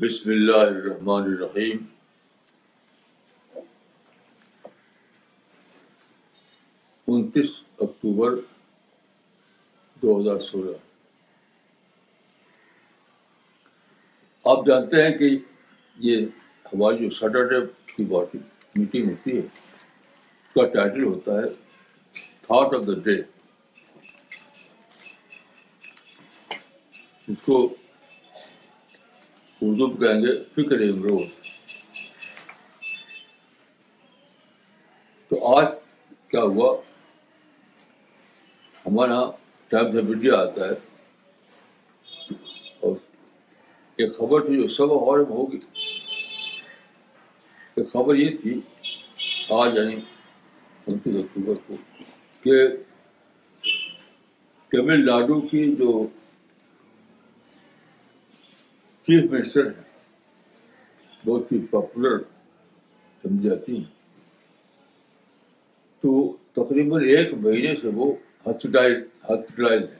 بسم اللہ الرحمن الرحیم۔ انتیس اکتوبر دو ہزار سولہ۔ آپ جانتے ہیں کہ یہ ہماری جو سیٹرڈے کی باڈی میٹنگ ہوتی ہے، اس کا ٹائٹل ہوتا ہے تھاٹ آف دا ڈے اس کو اردو میں کہیں گے فکر امروز تو آج کیا ہوا ہمارے یہاں ٹائمس آف انڈیا آتا ہے اور ایک خبر تھی جو سب اور ہوگی ایک خبر یہ تھی آج یعنی انتیس اکتوبر کو کہ تمل ناڈو کی جو چیف منسٹر ہیں بہت ہی پاپولر سمجھی جاتی ہیں۔ تو تقریباً ایک مہینے سے وہ ہاسپٹائز ہاسپٹلائز ہیں۔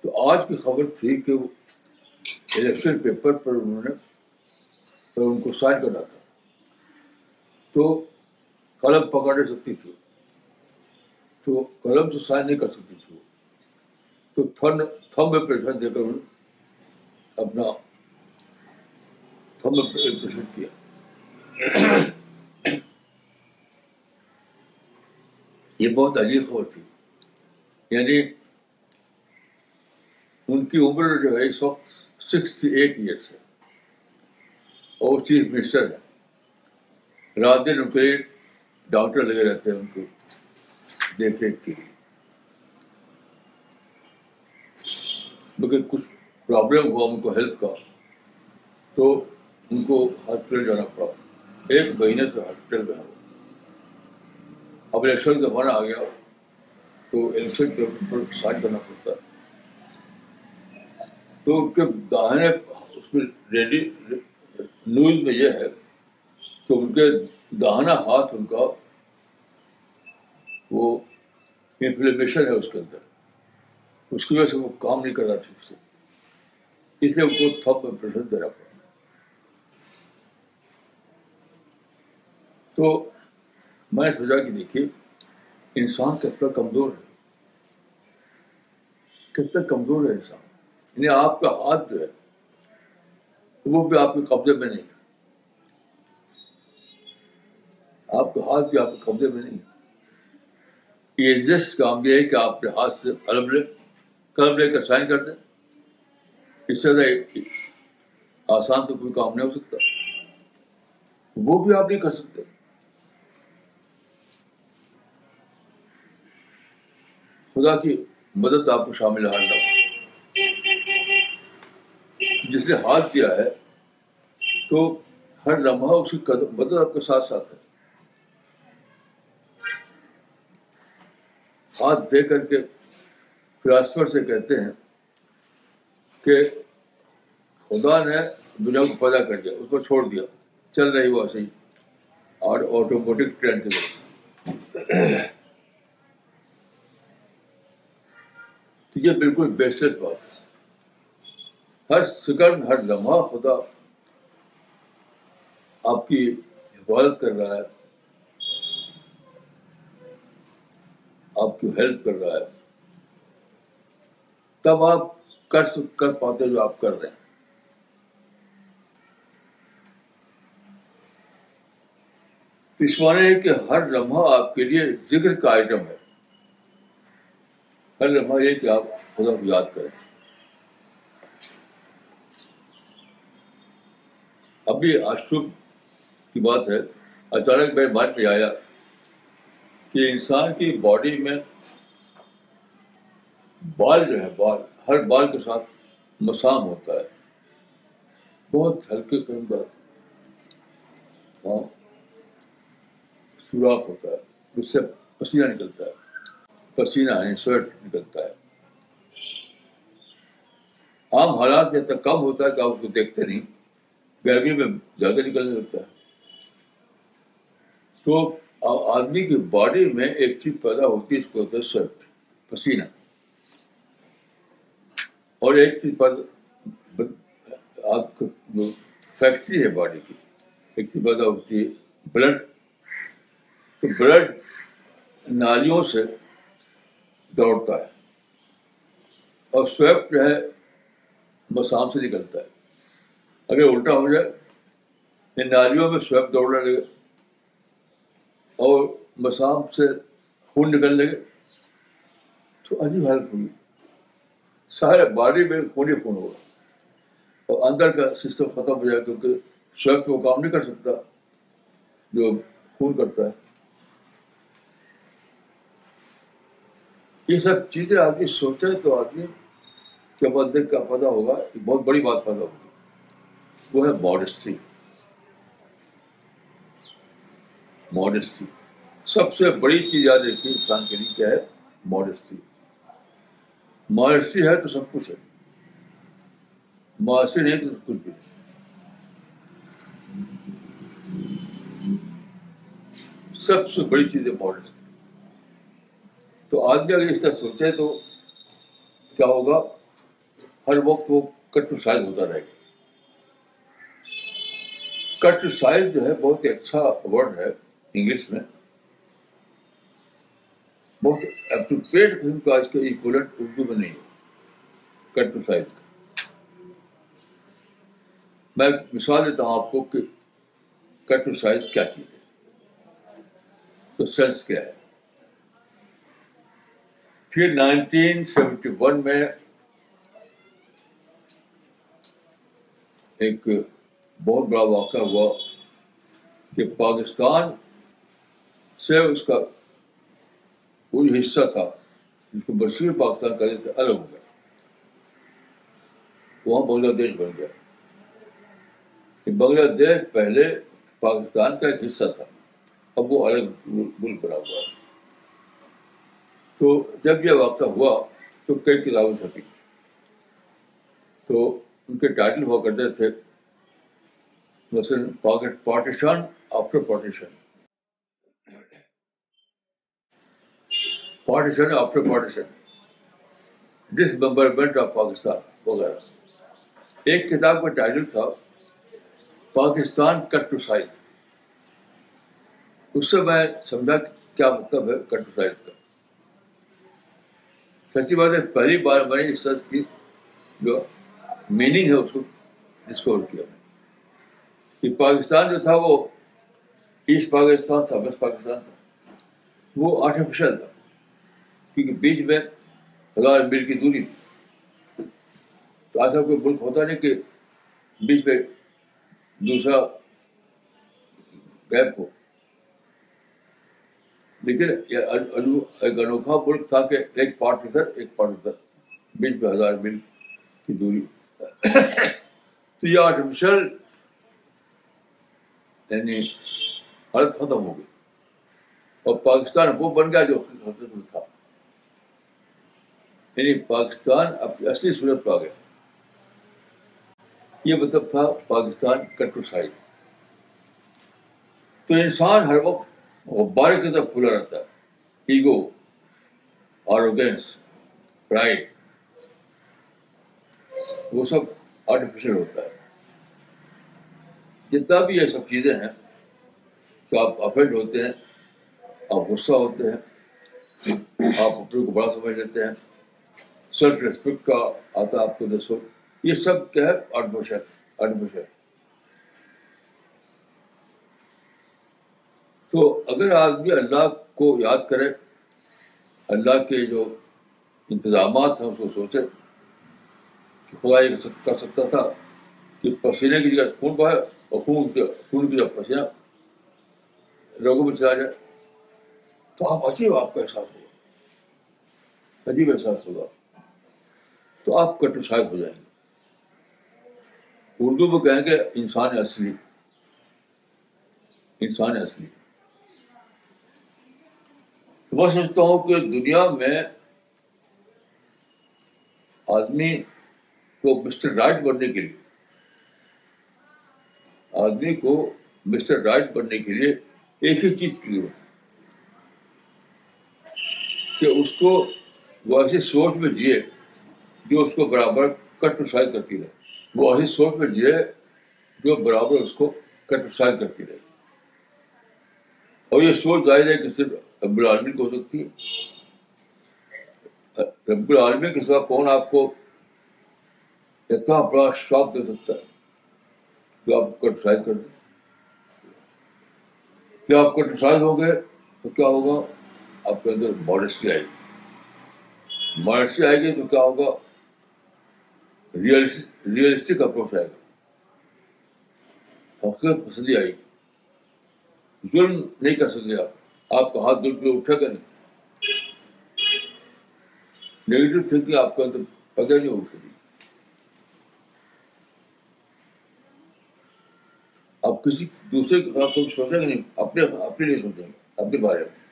تو آج کی خبر تھی کہ وہ الیکشن پیپر پر انہوں نے پر ان کو سائن کرنا تھا۔ تو قلم پکڑ نہیں سکتی تھی۔ تو قلم سے سائن نہیں کر سکتی تھی تو تھن تھم میں پریشن دے کر انہوں نے اپنا تھم پریشن کیا۔ یہ بہت عجیب خبر تھی۔ یعنی ان کی عمر جو ہے اس وقت سکسٹی ایٹ ایئرس ہے۔ اور چیف منسٹر ہے۔ رات دن ان کے لیے ڈاکٹر لگے رہتے ہیں ان کو دیکھ ریکھ کے لیے۔ مگر کچھ پرابلم ہوا ان کو ہیلتھ کا، تو ان کو ہاسپٹل جانا پڑا۔ ایک مہینے سے ہاسپٹل میں اب الیکشن کا زمانہ آ گیا، تو الیکشن کے اوپر سائن کرنا پڑتا۔ ہے تو ان کے داہنے اس میں ریڈی نیوز میں یہ ہے کہ ان کے داہنا ہاتھ ان کا، وہ انفلیمیشن ہے اس کے اندر۔ اس کی وجہ سے وہ کام نہیں کر رہا ٹھیک سے۔ اس لیے ان کو تھپ میں دینا پڑا۔ تو میں نے سوچا کہ دیکھیے، انسان کتنا کمزور ہے؟ کتنا کمزور ہے انسان؟ یعنی آپ کا ہاتھ جو ہے، وہ بھی آپ کے قبضے میں نہیں۔ آپ کا ہاتھ بھی آپ کے قبضے میں نہیں۔ ایزسٹ کام یہ ہے کہ آپ کے ہاتھ سے قلم لے قلم لے کر سائن کر دیں۔ اس سے زیادہ آسان تو کوئی کام نہیں ہو سکتا۔ وہ بھی آپ نہیں کر سکتے۔ خدا کی مدد آپ کو شامل حال نہ جس نے ہاتھ دیا ہے، تو ہر لمحہ اس کی مدد آپ کے ساتھ ساتھ ہے۔ ہاتھ دے کر کے فلاسفر سے کہتے ہیں کہ خدا نے دنیا کو پیدا کر دیا، اس کو چھوڑ دیا۔ چل رہی وہ صحیح اور آٹومیٹک ٹرین کے ذریعے تو یہ بالکل بیسٹ بات ہے۔ ہر سیکنڈ، ہر لمحہ خدا آپ کی حفاظت کر رہا ہے۔ آپ کی ہیلپ کر رہا ہے۔ تب آپ کر کر پاتے جو آپ کر رہے ہیں۔ اس معنی ہے کہ ہر لمحہ آپ کے لیے ذکر کا آئٹم ہے۔ ہر لمحہ یہ کہ آپ خدا کو یاد کریں۔ ابھی آشب کی بات ہے۔ اچانک میں بات میں آیا کہ انسان کی باڈی میں بال جو ہے، بال ہر بال کے ساتھ مسام ہوتا ہے۔ بہت ہلکے قسم کا ہاں سوراخ ہوتا ہے۔ اس سے پسینہ نکلتا ہے۔ پسینہ یعنی سویٹ نکلتا ہے۔ عام حالات جب تک کم ہوتا ہے کہ آپ اس کو دیکھتے نہیں۔ گرمی میں زیادہ نکلنے لگتا ہے۔ تو آدمی کی باڈی میں ایک چیز پیدا ہوتی ہے، اس کو ہوتا ہے سویٹ پسینہ۔ اور ایک چیز آپ کا جو فیکٹری ہے باڈی کی، ایک پیدا ہوتی ہے بلڈ تو بلڈ نالیوں سے دوڑتا ہے۔ اور سویپ جو ہے مسام سے نکلتا ہے۔ اگر الٹا ہو جائے یہ نالیوں میں سویپ دوڑنے لگے، اور مسام سے خون نکلنے لگے، تو عجیب حالت ہوگی۔ سارے باڈی میں خون ہی خون ہوگا اور اندر کا سسٹم ختم ہو جائے کیونکہ سویپ وہ کام نہیں کر سکتا جو خون کرتا ہے۔ یہ سب چیزیں آدمی سوچے تو آدمی کے بندے کا پتا ہوگا بہت بڑی بات پیدا ہوگی۔ وہ ہے ماڈسٹی ماڈسٹی سب سے بڑی چیز یاد رکھیے انسان کے لیے کیا ہے؟ ماڈسٹی ماڈسٹی ہے تو سب کچھ ہے۔ معاشر نہیں تو کچھ بھی۔ سب سے بڑی چیز ہے ماڈسٹی تو آدمی اگر اس طرح سوچے تو کیا ہوگا؟ ہر وقت وہ کٹ سائز ہوتا رہے گا۔ کٹ سائز جو ہے بہت ہی اچھا ورڈ ہے انگلش میں۔ بہت اپروپریٹ قسم کا اس کا ایکولنٹ اردو میں نہیں ہے کٹ سائز کا میں مثال دیتا ہوں آپ کو کہ کٹ سائز کیا چیز ہے تو سینس کیا ہے پھر نائنٹین سیونٹی ون میں ایک بہت بڑا واقعہ ہوا کہ پاکستان سے اس کا وہ جو حصہ تھا جس کو بشیر پاکستان کا تھے الگ ہو گیا۔ وہاں بنگلہ دیش بن گیا۔ بنگلہ دیش پہلے پاکستان کا ایک حصہ تھا، اب وہ الگ ملک بنا ہوا ہے۔ تو جب یہ واقعہ ہوا، تو کئی کتابیں چھپی تو ان کے ٹائٹل ہوا کرتے تھے، مثلاً partition after partition partition after partition dismemberment of Pakistan وغیرہ۔ ایک کتاب کا ٹائٹل تھا، پاکستان کٹ ٹو سائز اس سے میں سمجھا کیا مطلب ہے کٹ ٹو سائز کا۔ سچی بات ہے، پہلی بار میں نے اس سچ کی جو میننگ ہے، اس کو ڈسکور کیا۔ میں کہ پاکستان جو تھا، وہ ایسٹ پاکستان تھا ویسٹ پاکستان تھا۔ وہ آرٹیفیشل تھا۔ کیونکہ بیچ میں ہزار میل کی دوری تھی۔ تو ایسا کوئی ملک ہوتا نہیں کہ بیچ میں دوسرا گیپ ہو۔ لیکن ایک انوکھا ملک تھا کہ ایک پارٹ ادھر، ایک پارٹ ادھر، بیچ میں ہزار میل کی دوری۔ تو یہ آرٹیفیشل یعنی حالت ختم ہو گئی اور پاکستان وہ بن گیا جو حقیقت میں تھا۔ یعنی پاکستان اپنی اصلی صورت پہ آ گیا۔ یہ مطلب تھا پاکستان کٹو سائز تو انسان ہر وقت غبارے کی طرف کھلا رہتا ہے۔ ایگو آروگینس پرائڈ، وہ سب آرٹیفیشل ہوتا ہے۔ جتنا بھی یہ سب چیزیں ہیں کہ آپ افیکٹ ہوتے ہیں، آپ غصہ ہوتے ہیں، آپ اپنے کو بڑا سمجھ لیتے ہیں۔ سیلف ریسپیکٹ کا آتا آپ کو دسو۔ یہ سب کیا ہے آرٹیفیشل آرٹیفیشل تو اگر آدمی اللہ کو یاد کرے، اللہ کے جو انتظامات ہیں، اس کو سوچے کہ خدا یہ کر سکتا تھا کہ پسینے کی جگہ خون بہے اور خون خون کی جگہ پسینہ لوگوں میں چلا جائے۔ تو آپ عجیب آپ کا احساس ہوگا۔ عجیب احساس ہوگا۔ تو آپ کٹوسائز ہو جائیں گے اردو میں کہیں گے انسان اصلی۔ انسان اصلی۔ تو میں سمجھتا ہوں کہ دنیا میں آدمی کو مسٹر رائٹ بننے کے لیے، آدمی کو مسٹر رائٹ بننے کے لیے ایک ہی چیز کی ضرورت کہ اس کو وہ ایسی سوچ میں جیے جو اس کو برابر کٹ سائز کرتی رہے۔ وہ ایسی سوچ میں جیے جو برابر اس کو کرٹیسائز کرتی رہے۔ اور یہ سوچ ظاہر ہے کہ صرف رب العالمین کو ہو سکتی ہے۔ رب العالمین کے سوا کون آپ کو اتنا بڑا شوق دے سکتا ہے جو آپ کو کرٹیسائز کر دیں؟ جب آپ کرٹیسائز ہو گئے تو کیا ہوگا؟ آپ کے اندر ماڈسٹی آئے گی۔ ماڈسٹی آئے گی تو کیا ہوگا؟ ریئلسٹک اپروچ آئے گا حقیقت پسندی آئے گی ظلم نہیں کر سکتے آپ۔ آپ کا ہاتھ دل پہ اٹھے گا نہیں؟ نیگیٹو تھنکنگ آپ کے اندر پیدا نہیں اٹھ سکتی۔ آپ کسی دوسرے کے خلاف کچھ سوچیں گے نہیں، اپنے اپنے لیے سوچیں گے، اپنے بارے میں۔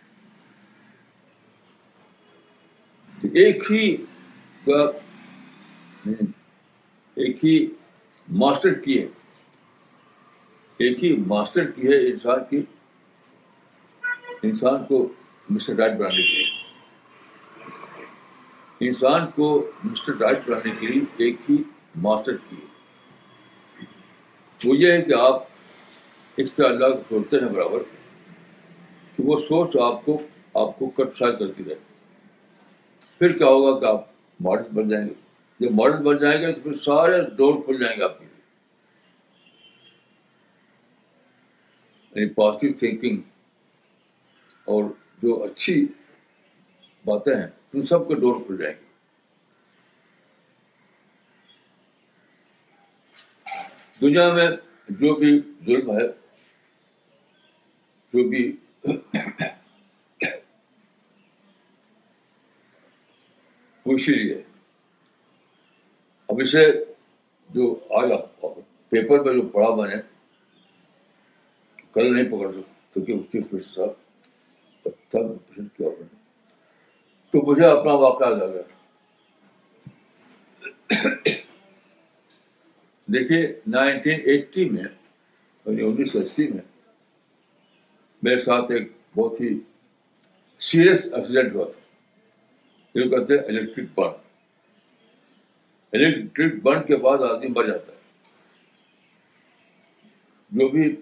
ایک ہی ایک ہی ماسٹر کی ہے۔ ایک ہی ماسٹر کی ہے انسان کی۔ انسان کو مسٹر رائٹ بنانے کے لیے۔ انسان کو مسٹر رائٹ بنانے کے لیے ایک ہی ماسٹر کی ہے۔ وہ یہ ہے کہ آپ اس طرح اللہ کو سوچتے ہیں برابر، کہ وہ سوچ آپ کو آپ کو کٹ شاید کرتی رہے پھر کیا ہوگا کہ آپ ماڈل بن جائیں گے۔ جب ماڈل بن جائیں گے تو پھر سارے ڈور کھل جائیں گے آپ کے لیے۔ یعنی پازیٹیو تھنکنگ اور جو اچھی باتیں ہیں، ان سب کے ڈور کھل جائیں گے۔ دنیا میں جو بھی ظلم ہے، جو بھی اسی لیے اب اسے جو آیا پیپر میں جو پڑھا میں نے، کل نہیں پکڑ سکتا کیونکہ اس کی پھر صاحب تب کیا میں نے تو مجھے اپنا واقعہ لگا دیکھیے، نائنٹین ایٹی میں یعنی انیس سو اسی میں، میرے ساتھ ایک بہت ہی سیریس ایکسیڈنٹ ہوا تھا۔ جو کہتے ہیں الیکٹرک برن الیکٹرک برن کے بعد آدمی مر جاتا ہے۔ جو بھی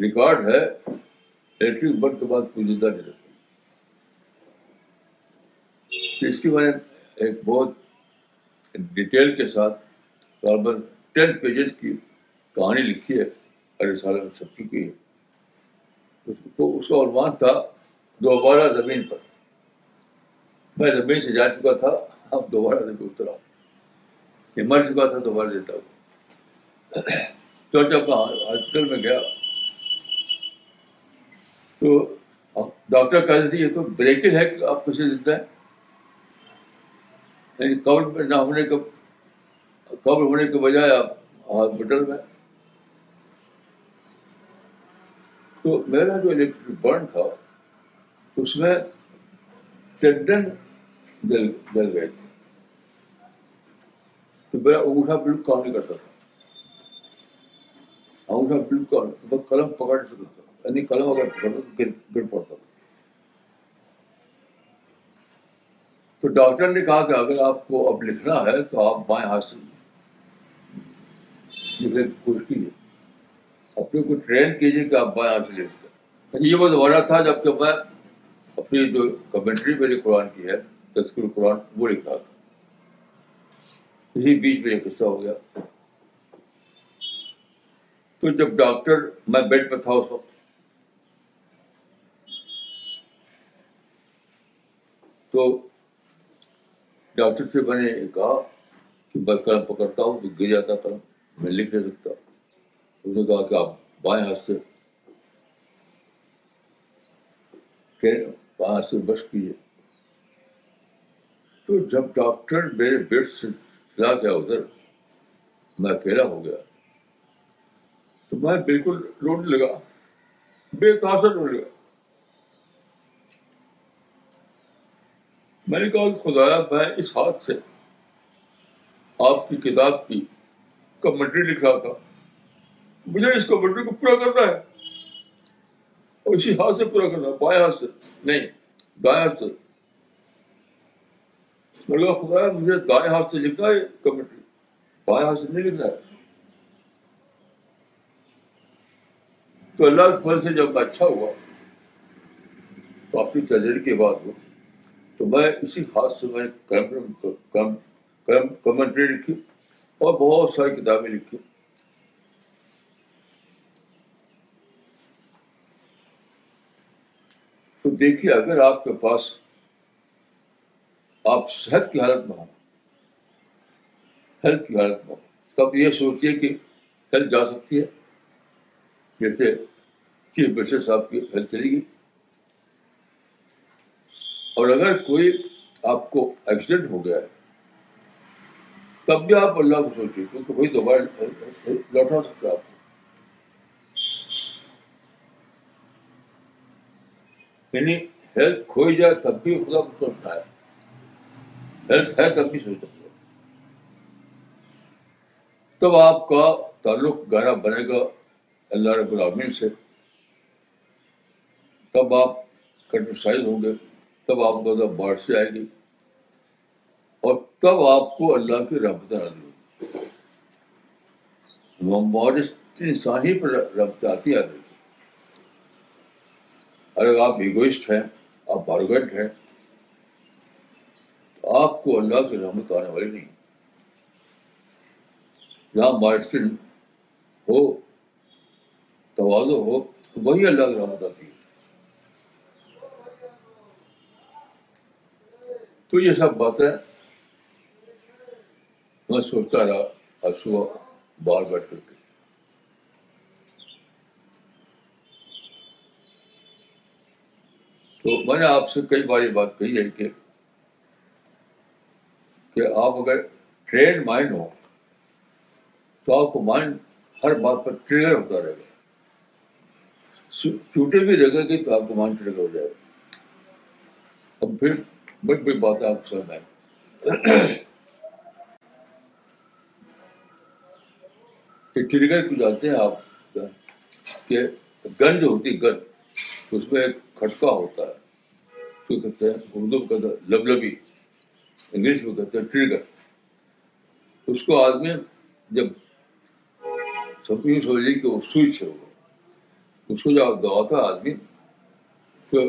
ریکارڈ ہے الیکٹرک برن کے بعد کوئی زندہ نہیں رہتا۔ اس کی میں نے ایک بہت ڈیٹیل کے ساتھ تقریباً ٹین پیجز کی کہانی لکھی ہے ارے سال میں چھپ چکی ہے۔ تو اس کا عنوان تھا دوبارہ زمین پر۔ میں زمین سے جا چکا تھا۔ اب دوبارہ زمین اترا یہ مر چکا تھا دوبارہ دیتا ہوں تو جب ہاسپٹل میں گیا۔ تو ڈاکٹر کہتے تھے، یہ تو بریکنگ ہے کہ آپ کیسے زندہ ہیں؟ یعنی قبر میں نہ ہونے کا قبر ہونے کے بجائے آپ ہاسپٹل میں تو میرا جو الیکٹرک برن تھا، اس میں ٹینڈن جل جل گئے تھے۔ تو میرا انگوٹھا بالکل کام نہیں کرتا تھا۔ انگوٹھا بالکل بس قلم پکڑ سکتا تھا۔ یعنی قلم اگر پکڑتا تو گر پڑتا تھا۔ تو ڈاکٹر نے کہا کہ اگر آپ کو اب لکھنا ہے تو آپ بائیں ہاتھ سے لکھنے کی کوشش کیجیے۔ اپنے کو ٹرین کیجیے کہ آپ بائیں ہاتھ سے لکھ سکیں۔ یہ وہ دوبارہ تھا جبکہ میں اپنی جو کمنٹری میری قرآن کی ہے تذکر قرآن، وہ لکھ رہا تھا۔ اسی بیچ میں یہ قصہ ہو گیا۔ تو جب ڈاکٹر، میں بیڈ پہ تھا اس وقت۔ تو ڈاکٹر سے میں نے کہا کہ میں قلم پکڑتا ہوں تو گر جاتا قلم، میں لکھ نہیں سکتا۔ اس نے کہا کہ آپ بائیں ہاتھ سے بائیں ہاتھ سے بش کیجیے تو جب ڈاکٹر میرے بیڈ سے چلا گیا ادھر، میں اکیلا ہو گیا۔ تو میں بالکل رونے لگا، بے تاثر رونے لگا۔ میں نے کہا کہ خدایا، میں اس ہاتھ سے آپ کی کتاب کی کمنٹری لکھ رہا تھا۔ مجھے اس کمنٹری کو پورا کرنا ہے۔ اور اسی ہاتھ سے پورا کرنا ہے، بائیں ہاتھ سے۔ نہیں، دائیں ہاتھ سے۔ میں نے کہا خدایا مجھے دائیں ہاتھ سے لکھنا ہے کمنٹری بائیں ہاتھ سے نہیں لکھنا ہے تو اللہ کے فضل سے جب اچھا ہوا تو اپنی تجربے کی بات ہو تو میں اسی خاص سے میں کمنٹری لکھی اور بہت ساری کتابیں لکھی تو دیکھیے اگر آپ کے پاس آپ صحت کی حالت میں ہوں ہیلتھ کی حالت میں ہوں تب یہ سوچیے کہ ہیلتھ جا سکتی ہے۔ جیسے چیف منسٹر صاحب کی ہیلتھ چلے گی اور اگر کوئی آپ کو ایکسیڈنٹ ہو گیا ہے، تب بھی آپ اللہ کو سوچیے کیونکہ وہی دوبارہ لوٹا سکتا ہے آپ کو۔ یعنی ہیلتھ کھوئی جائے تب بھی خدا کو سوچنا ہے۔ ہیلتھ ہے تب بھی سوچ سکتے تب آپ کا تعلق گہرا بنے گا اللہ رب العالمین سے۔ تب آپ کنٹرسائز ہوں گے، تب آپ کو باڑھ سے آئے گی۔ اور تب آپ کو اللہ کی رحمت آتی ہوگی۔ انسان ہی پر رحمت آتی آ گئی اگر آپ ایگوئسٹ ہیں، آپ بارگنٹ ہیں آپ کو اللہ کی رحمت آنے والی نہیں۔ جہاں مارسٹن ہو توازو ہو، تو وہی اللہ کی رحمت آتی ہے۔ تو یہ سب باتیں میں سوچتا رہا اور صبح بار بیٹھ کر کے۔ تو میں نے آپ سے کئی بار یہ بات کہی ہے کہ کہ آپ اگر ٹرین مائنڈ ہو تو آپ کو مائنڈ ہر بات پر ٹریگر ہوتا رہے گا۔ چوٹے بھی رہے گی تو آپ کو مائنڈ ٹریگر ہو جائے گا۔ اب پھر بڑی بڑی بات آپ سمجھ آئے کہ ٹریگر کو جاتے ہیں آپ؟ کہ گن جو ہوتی گن اس میں ایک کھٹکا ہوتا ہے۔ تو کہتے ہیں اردو میں کہتے لب لبی انگلش میں کہتے ہیں ٹریگر۔ اس کو آدمی جب سب یوں سمجھ لی کہ وہ سوئچ ہے وہ۔ اس کو جب دباتا ہے آدمی، تو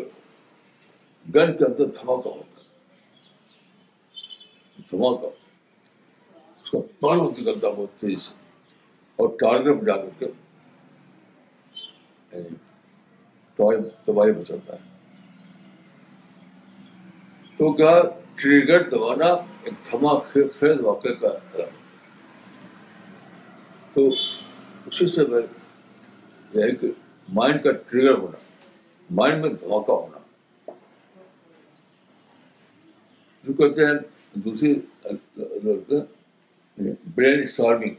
گن کے اندر دھماکہ ہوتا دھماکہ۔ اس کا پڑھ نکلتا بہت تیز سے اور ٹارگیٹ میں جا کر کے یعنی تباہی بچاتا ہے۔ تو کیا ٹریگر دبانا ایک تھما خیز واقعے کا تو اسی سے میں یہ ہے کہ مائنڈ کا ٹریگر ہونا مائنڈ میں دھماکہ ہونا۔ جو کہتے ہیں، دوسری برین اسٹارمنگ۔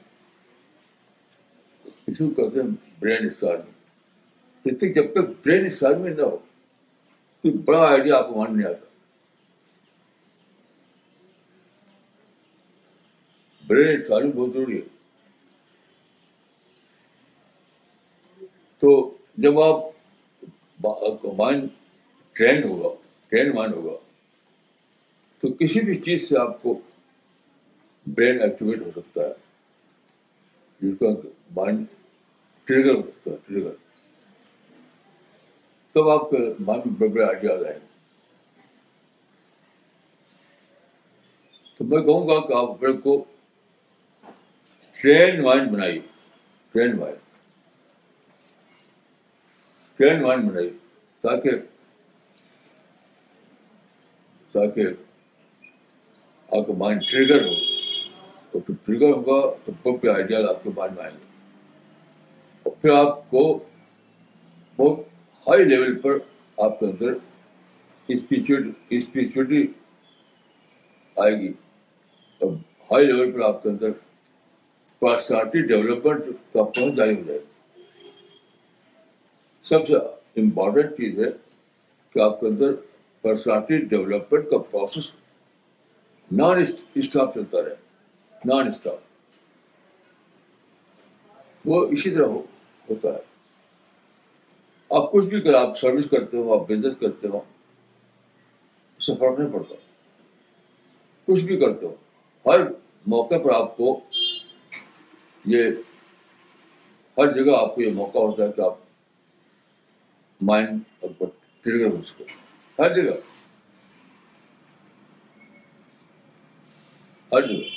اسی کو کہتے ہیں برین اسٹارمنگ۔ جب تک برین اسٹارمنگ نہ ہو تو بڑا آئیڈیا آپ کو مان نہیں آتا۔ برین اسٹارمنگ بہت ضروری ہے۔ تو جب آپ مائنڈ ٹرینڈ ہوگا ٹرینڈ مائنڈ ہوگا، تو کسی بھی چیز سے آپ کو برین ایکٹیویٹ ہو سکتا ہے۔ جس کا مائنڈ ٹریگر ہو سکتا ہے ٹریگر تب آپ کے مائنڈ میں بڑے بڑے آئیڈیاز آئیں۔ گے تو میں کہوں گا کہ آپ کو ٹرین مائنڈ بنائیے ٹرین مائنڈ ٹرین مائنڈ بنائیے تاکہ تاکہ آپ کا مائنڈ ٹریگر ہو اور پھر ٹریگر ہوگا تو بہت آئیڈیاز آپ کے مائنڈ میں آئیں گے اور پھر آپ کو بہت ہائی لیول پر آپ کے اندر اسپریچولیٹی آئے گی اور ہائی لیول پر آپ کے اندر پرسنالٹی ڈیولپمنٹ کا پہنچ جاری ہو جائے سب سے امپورٹنٹ چیز ہے کہ آپ کے اندر پرسنالٹی ڈیولپمنٹ کا پروسیس نان اسٹاپ چلتا رہے۔ نان اسٹاپ وہ اسی طرح ہو, ہوتا ہے۔ آپ کچھ بھی کریں آپ سروس کرتے ہو آپ بزنس کرتے ہو اس سے فرق نہیں پڑتا۔ کچھ بھی کرتے ہو ہر موقع پر آپ کو یہ ہر جگہ آپ کو یہ موقع ہوتا ہے کہ آپ مائنڈ ٹریگر ہو سکے ہر جگہ۔ ہر جگہ۔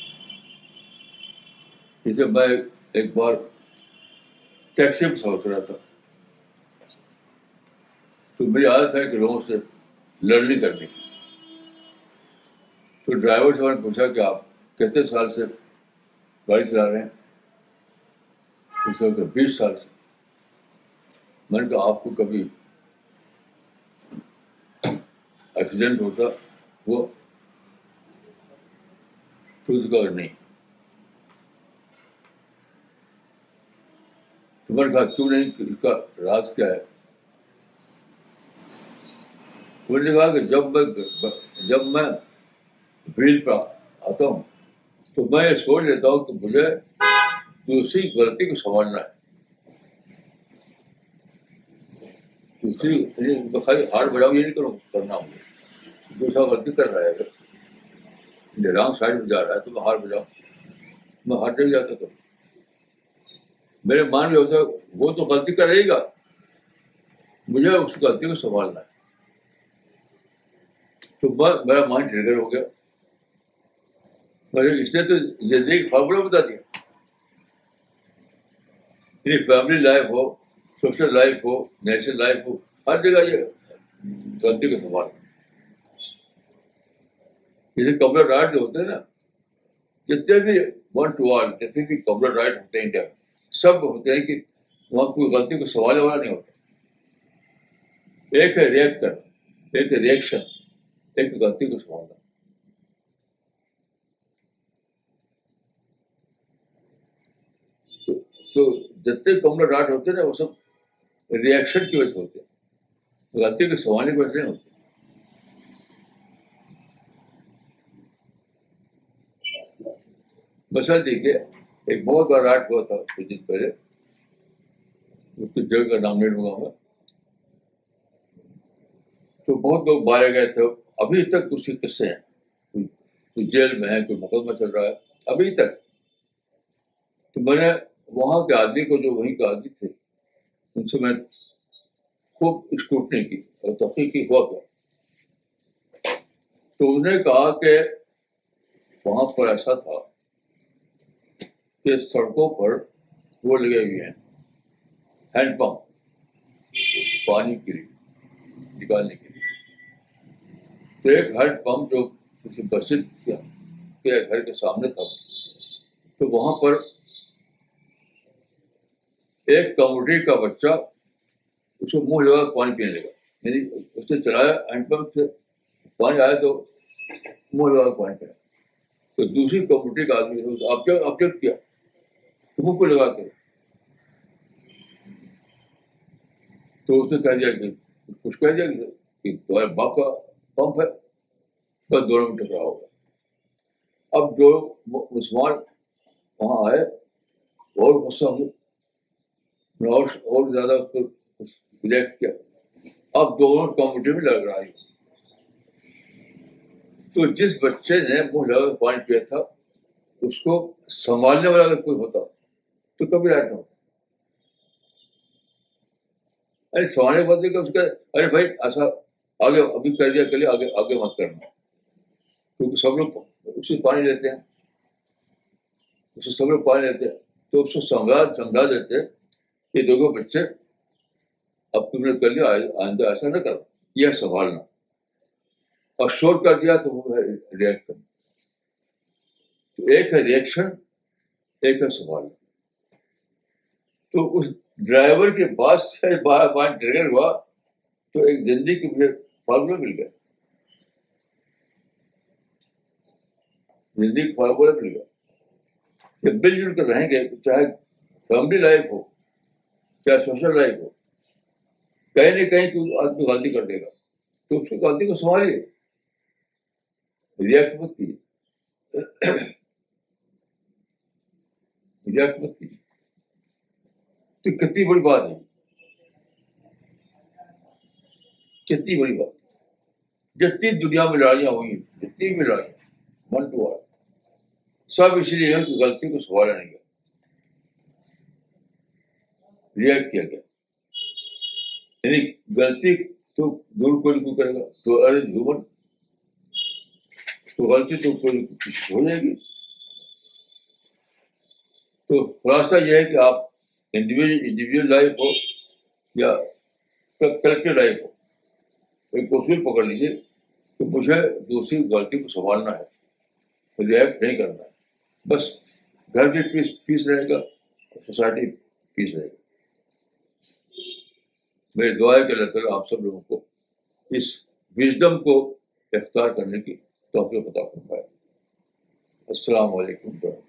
جیسے میں ایک بار ٹیکسی میں سفر کر رہا تھا۔ تو میری عادت ہے کہ لوگوں سے لرننگ کرنے کی تو ڈرائیور سے میں نے پوچھا کہ آپ کتنے سال سے گاڑی چلا رہے ہیں؟ پوچھا کہ بیس سال سے۔ میں نے کہا، آپ کو کبھی ایکسیڈنٹ ہوتا، وہ کر نہیں۔ تو میں نے کہا، کیوں نہیں؟ اس کا راز کیا ہے؟ انہوں نے کہا کہ جب میں جب میں فیلڈ پر آتا ہوں، تو میں یہ سوچ لیتا ہوں کہ مجھے دوسری غلطی کو سنبھالنا ہے۔ دوسری خالی ہار بجاؤ، یہ نہیں کروں کرنا مجھے دوسرا غلطی کر رہا ہے۔ اگر رانگ سائڈ میں جا رہا ہے تو میں ہار بجاؤں۔ میں ہار نہیں جاتا تو میرے مان میں ہوتا وہ تو غلطی کرے گا۔ مجھے اس غلطی کو سنبھالنا ہے۔ تو میرا مائنڈ ٹریگر ہو گیا۔ مگر اس نے تو زندگی فارمولہ بتا دیا۔ یعنی فیملی لائف ہو سوشل لائف ہو نیشنل لائف ہو، ہر جگہ یہ غلطی کا سوال جیسے کمرہ رائٹ جو ہوتے ہیں نا، جتنے بھی ون ٹو آل جتنے بھی کمرہ رائٹ ہوتے ہیں انڈیا میں، سب ہوتے ہیں کہ وہاں کوئی غلطی کو سوال والا نہیں ہوتا۔ ایک ہے ریئیکٹ کرنا، ایک ہے ریئیکشن ایک غلطی کو سنبھالنا تو جتنے کمرے ڈاٹ ہوتے ہیں نا، وہ سب ریئیکشن کی وجہ سے ہوتے ہیں۔ غلطی کو سنبھالنے کی وجہ نہیں ہوتے مثلاً دیکھیے، ایک بہت بڑا راٹ ہوا تھا کچھ دن پہلے۔ اس کی جگہ کا نام نہیں لوں گا۔ تو بہت لوگ مارے گئے تھے۔ ابھی تک اس کے قصے ہیں۔ کوئی جیل میں ہے، کوئی مقدمہ چل رہا ہے۔ ابھی تک۔ تو میں نے وہاں کے آدمی کو جو وہیں کے آدمی تھے، ان سے میں خوب اسکوٹنی کی اور تحقیقی ہوا کیا؟ تو انہوں نے کہا کہ وہاں پر ایسا تھا کہ سڑکوں پر وہ لگے ہوئے ہیں، ہینڈ پمپ، پانی کے لیے، نکالنے کے لیے۔ تو ایک ہینڈ پمپ جو کسی مسجد کے گھر کے سامنے تھا، تو وہاں پر ایک کمیونٹی کا بچہ اس کو منہ لگا پانی پینے لگا۔ یعنی اس نے چلایا ہینڈ پمپ سے، پانی آیا تو منہ لگا پانی پینا تو دوسری کمیونٹی کا آدمی آپ کیا آبجیکٹ کیا۔ تو منہ کو لگا کے۔ تو اس نے کہہ دیا کہ کچھ کہہ دیا کہ تمہارے باپ کا پمپ ہے، بس دونوں میں ٹکرا ہوگا اب جو مسلمان وہاں آئے، اور غصہ ہوئے اور اور زیادہ اس کو ریلیکٹ کیا۔ اب دونوں کمیونٹی میں لگ رہا ہے۔ تو جس بچے نے منہ لگا پانی پیا تھا، اس کو سنبھالنے والا اگر کوئی ہوتا، تو کبھی رائٹ نہ ہوتا۔ ارے سنبھالنے کے بعد اس کا ارے بھائی، ایسا آگے ابھی کر دیا، کر لیا، آگے آگے مت کرنا۔ کیونکہ سب لوگ اس سے پانی لیتے ہیں۔ اس سے سب لوگ پانی لیتے ہیں۔ تو اس کو سمجھا سمجھا دیتے ہیں۔ کہ دیکھو بچے، اب تم نے کر لیا آئندہ ایسا نہ کرو، یہ سنبھالنا اور شور کر دیا تو وہ ہے ریئیکٹ کرنا تو ایک ہے ریئیکشن ایک ہے سنبھالنا تو اس ڈرائیور کے پاس سے بارہ پانچ ٹریگر ہوا، تو ایک زندگی کی مجھے فارمولہ مل گیا۔ زندگی فارمولہ مل گیا۔ کہ مل جل کر رہیں گے، چاہے فیملی لائف ہو۔ چاہے سوشل لائف ہو؟ کہیں نہ کہیں تو آدمی غلطی کر دے گا۔ تو اس کی غلطی کو سنبھالیے ریئیکٹ مت کیجیے۔ ریئیکٹ مت کیجیے۔ تو کتنی بڑی بات ہے۔ کتنی بڑی بات۔ جتنی دنیا میں لڑائیاں ہوئی جتنی بھی لڑائیاں من ٹو آر سب اس لیے ہے کہ غلطی کو سنبھالا نہیں گیا ریئیکٹ کیا گیا۔ یعنی غلطی تو دور کوئی کو کرے گا، تو ارے ہیومن تو غلطی تو کوئی کچھ ہو جائے گی۔ تو خلاصہ یہ ہے کہ آپ انڈیویجل لائف ہو یا کلیکٹو لائف ہو، ایک اصول پکڑ لیجیے کہ مجھے دوسری غلطی کو سنبھالنا ہے ریئیکٹ نہیں کرنا ہے۔ بس گھر بھی پیس پیس رہے گا سوسائٹی پیس رہے گا۔ میری دعا ہے کہ اللہ تعالیٰ آپ سب لوگوں کو اس وزڈم کو اختیار کرنے کی توقع پتا کر پائے السلام علیکم ورحمۃ